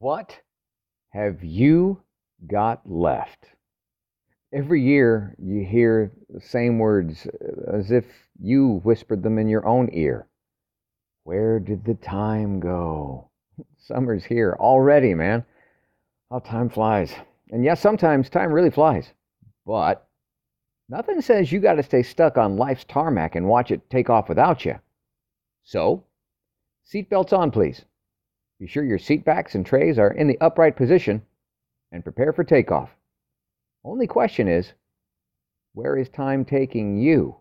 What have you got left? Every year you hear the same words uh, as if you whispered them in your own ear. Where did the time go? Summer's here already, man. How time flies. And yes, sometimes time really flies. But nothing says you got to stay stuck on life's tarmac and watch it take off without you. So, seatbelts on, please. Be sure your seat backs and trays are in the upright position and prepare for takeoff. Only question is, where is time taking you?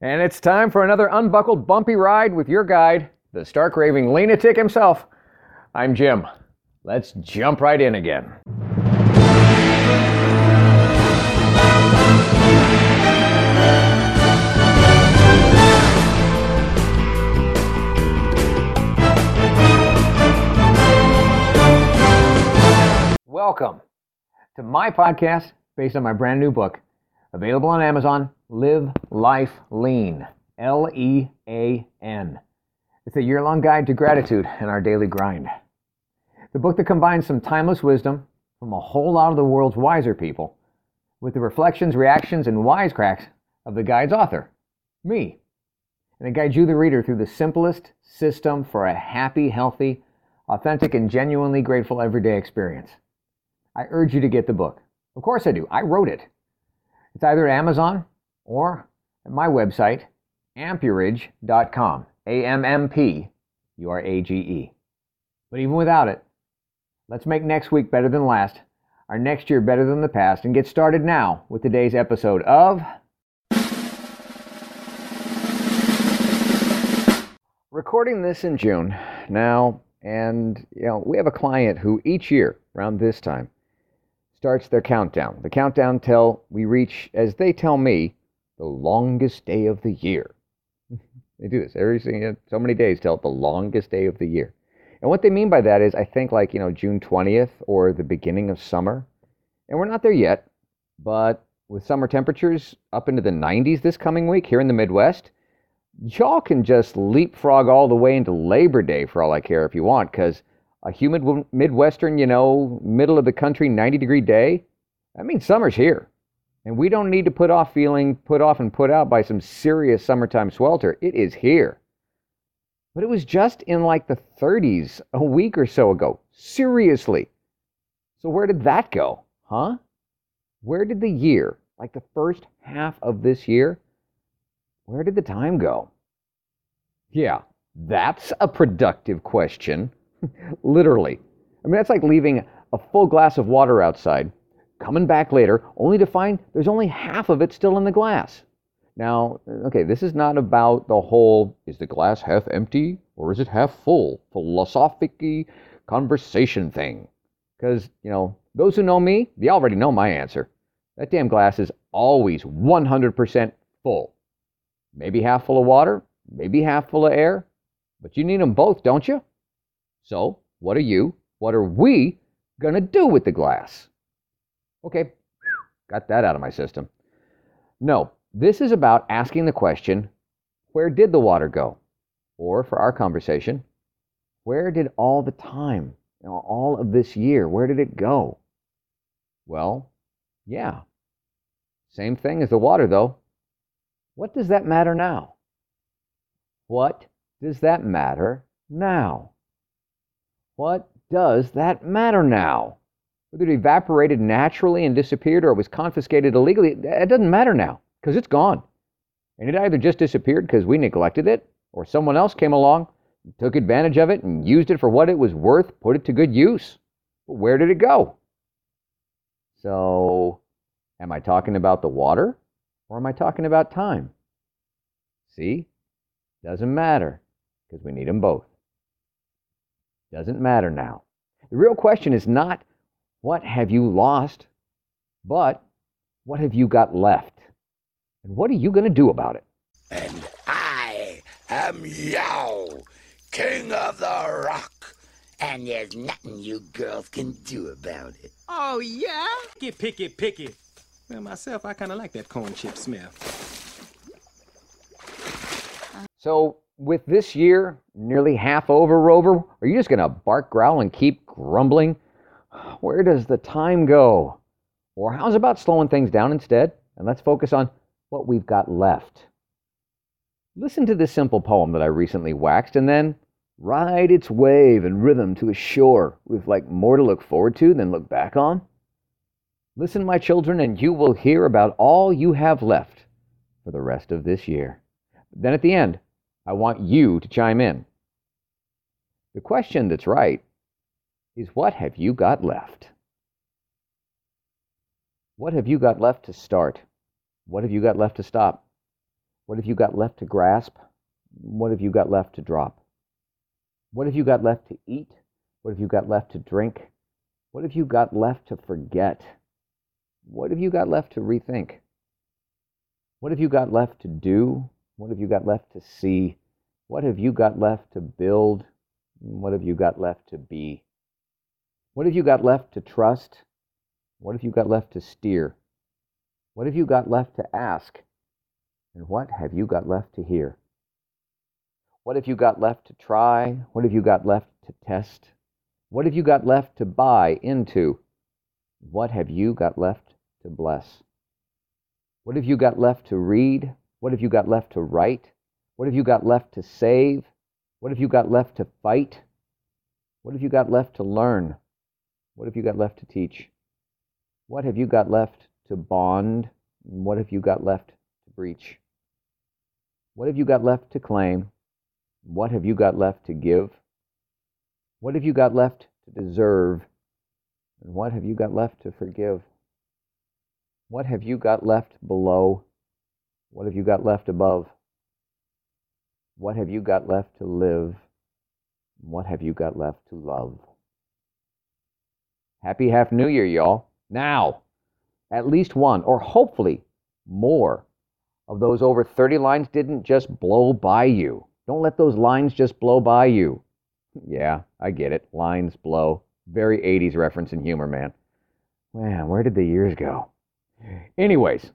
And it's time for another unbuckled bumpy ride with your guide, the stark raving lunatic himself. I'm Jim. Let's jump right in again. Welcome to my podcast based on my brand new book, available on Amazon Live Life Lean. L E A N. It's a year long guide to gratitude and our daily grind. The book that combines some timeless wisdom from a whole lot of the world's wiser people with the reflections, reactions, and wisecracks of the guide's author, me. And it guides you, the reader, through the simplest system for a happy, healthy, authentic, and genuinely grateful everyday experience. I urge you to get the book. Of course I do. I wrote it. It's either at Amazon or at my website, ammpurage.com. A M M P U R A G E. But even without it, let's make next week better than last, our next year better than the past, and get started now with today's episode of Recording this in June now, and you know, we have a client who each year around this time starts their countdown. The countdown till we reach, as they tell me, the longest day of the year. They do this every single so many days till the longest day of the year. And what they mean by that is I think like, you know, June 20th or the beginning of summer. And we're not there yet, but with summer temperatures up into the 90s this coming week here in the Midwest, y'all can just leapfrog all the way into Labor Day for all I care if you want, because a humid Midwestern, you know, middle of the country, 90 degree day, that means summer's here. And we don't need to put off feeling put off and put out by some serious summertime swelter. It is here. But it was just in like the 30s a week or so ago. Seriously. So where did that go? Huh? Where did the year, like the first half of this year, where did the time go? Yeah, that's a productive question. Literally. I mean, that's like leaving a full glass of water outside, coming back later, only to find there's only half of it still in the glass. Now, okay, this is not about the whole is the glass half empty or is it half full philosophic conversation thing. Because, you know, those who know me, they already know my answer. That damn glass is always 100% full. Maybe half full of water, maybe half full of air, but you need them both, don't you? So, what are you, what are we going to do with the glass? Okay, got that out of my system. No, this is about asking the question where did the water go? Or, for our conversation, where did all the time, you know, all of this year, where did it go? Well, yeah. Same thing as the water, though. What does that matter now? What does that matter now? What does that matter now? Whether it evaporated naturally and disappeared or it was confiscated illegally, it doesn't matter now because it's gone. And it either just disappeared because we neglected it or someone else came along, took advantage of it, and used it for what it was worth, put it to good use. But where did it go? So, am I talking about the water or am I talking about time? See? Doesn't matter because we need them both. Doesn't matter now. The real question is not what have you lost, but what have you got left? And what are you going to do about it? And I am Yao, king of the rock, And there's nothing you girls can do about it. Oh, yeah? Get picky, picky. Well, myself, I kind of like that corn chip smell. So, with this year nearly half over, Rover, are you just going to bark, growl, and keep grumbling? Where does the time go? Or how's about slowing things down instead? And let's focus on what we've got left. Listen to this simple poem that I recently waxed and then ride its wave and rhythm to a shore with like more to look forward to than look back on. Listen, my children, and you will hear about all you have left for the rest of this year. Then at the end, I want you to chime in. The question that's right is what have you got left? What have you got left to start? What have you got left to stop? What have you got left to grasp? What have you got left to drop? What have you got left to eat? What have you got left to drink? What have you got left to forget? What have you got left to rethink? What have you got left to do? What have you got left to see? What have you got left to build? What have you got left to be? What have you got left to trust? What have you got left to steer? What have you got left to ask? And what have you got left to hear? What have you got left to try? What have you got left to test? What have you got left to buy into? What have you got left to bless? What have you got left to read? What have you got left to write? What have you got left to save? What have you got left to fight? What have you got left to learn? What have you got left to teach? What have you got left to bond? What have you got left to breach? What have you got left to claim? What have you got left to give? What have you got left to deserve? And what have you got left to forgive? What have you got left below? What have you got left above? What have you got left to live? What have you got left to love? Happy Half New Year, y'all. Now, at least one, or hopefully more, of those over 30 lines didn't just blow by you. Don't let those lines just blow by you. Yeah, I get it. Lines blow. Very 80s reference and humor, man. Man, where did the years go? Anyways,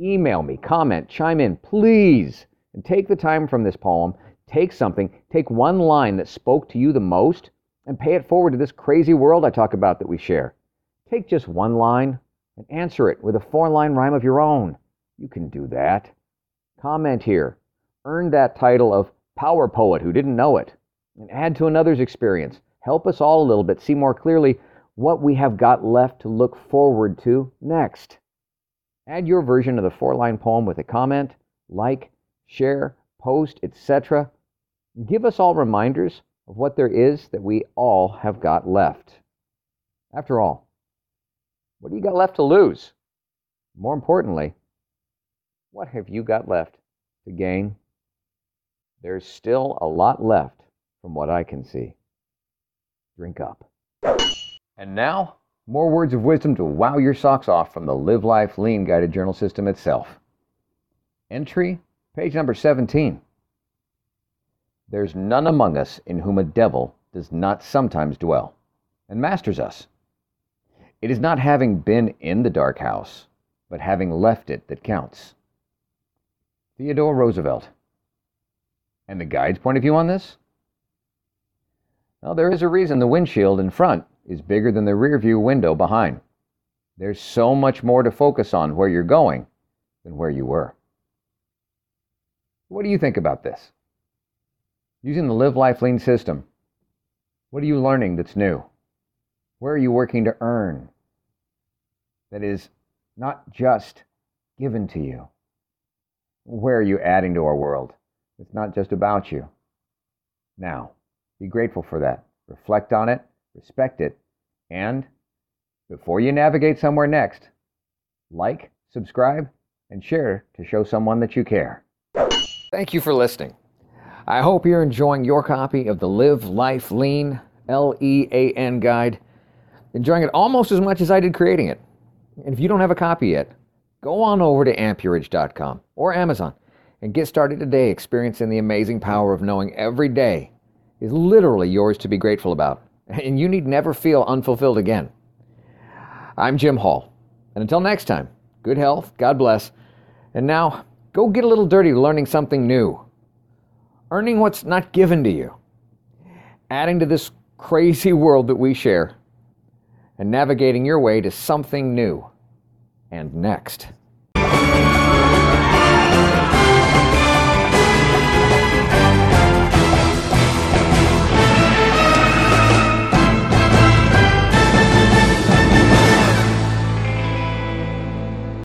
email me, comment, chime in, please, and take the time from this poem. Take something, take one line that spoke to you the most, and pay it forward to this crazy world I talk about that we share. Take just one line and answer it with a four line rhyme of your own. You can do that. Comment here. Earn that title of Power Poet who didn't know it. And add to another's experience. Help us all a little bit see more clearly what we have got left to look forward to next. Add your version of the four line poem with a comment, like, share, post, etc. Give us all reminders of what there is that we all have got left. After all, what do you got left to lose? More importantly, what have you got left to gain? There's still a lot left from what I can see. Drink up. And now, more words of wisdom to wow your socks off from the Live Life Lean guided journal system itself. Entry, page number 17. There's none among us in whom a devil does not sometimes dwell and masters us. It is not having been in the dark house, but having left it that counts. Theodore Roosevelt. And the guide's point of view on this? Well, there is a reason the windshield in front is bigger than the rear view window behind. There's so much more to focus on where you're going than where you were. What do you think about this? Using the Live Life Lean system, what are you learning that's new? Where are you working to earn that is not just given to you? Where are you adding to our world? It's not just about you. Now, be grateful for that. Reflect on it respect it, and before you navigate somewhere next, like, subscribe, and share to show someone that you care. Thank you for listening. I hope you're enjoying your copy of the Live Life Lean L E A N guide, enjoying it almost as much as I did creating it. And if you don't have a copy yet, go on over to ammpurage.com or Amazon and get started today experiencing the amazing power of knowing every day is literally yours to be grateful about. And you need never feel unfulfilled again. I'm Jim Hall, and until next time, good health, God bless, and now go get a little dirty learning something new, earning what's not given to you, adding to this crazy world that we share, and navigating your way to something new and next.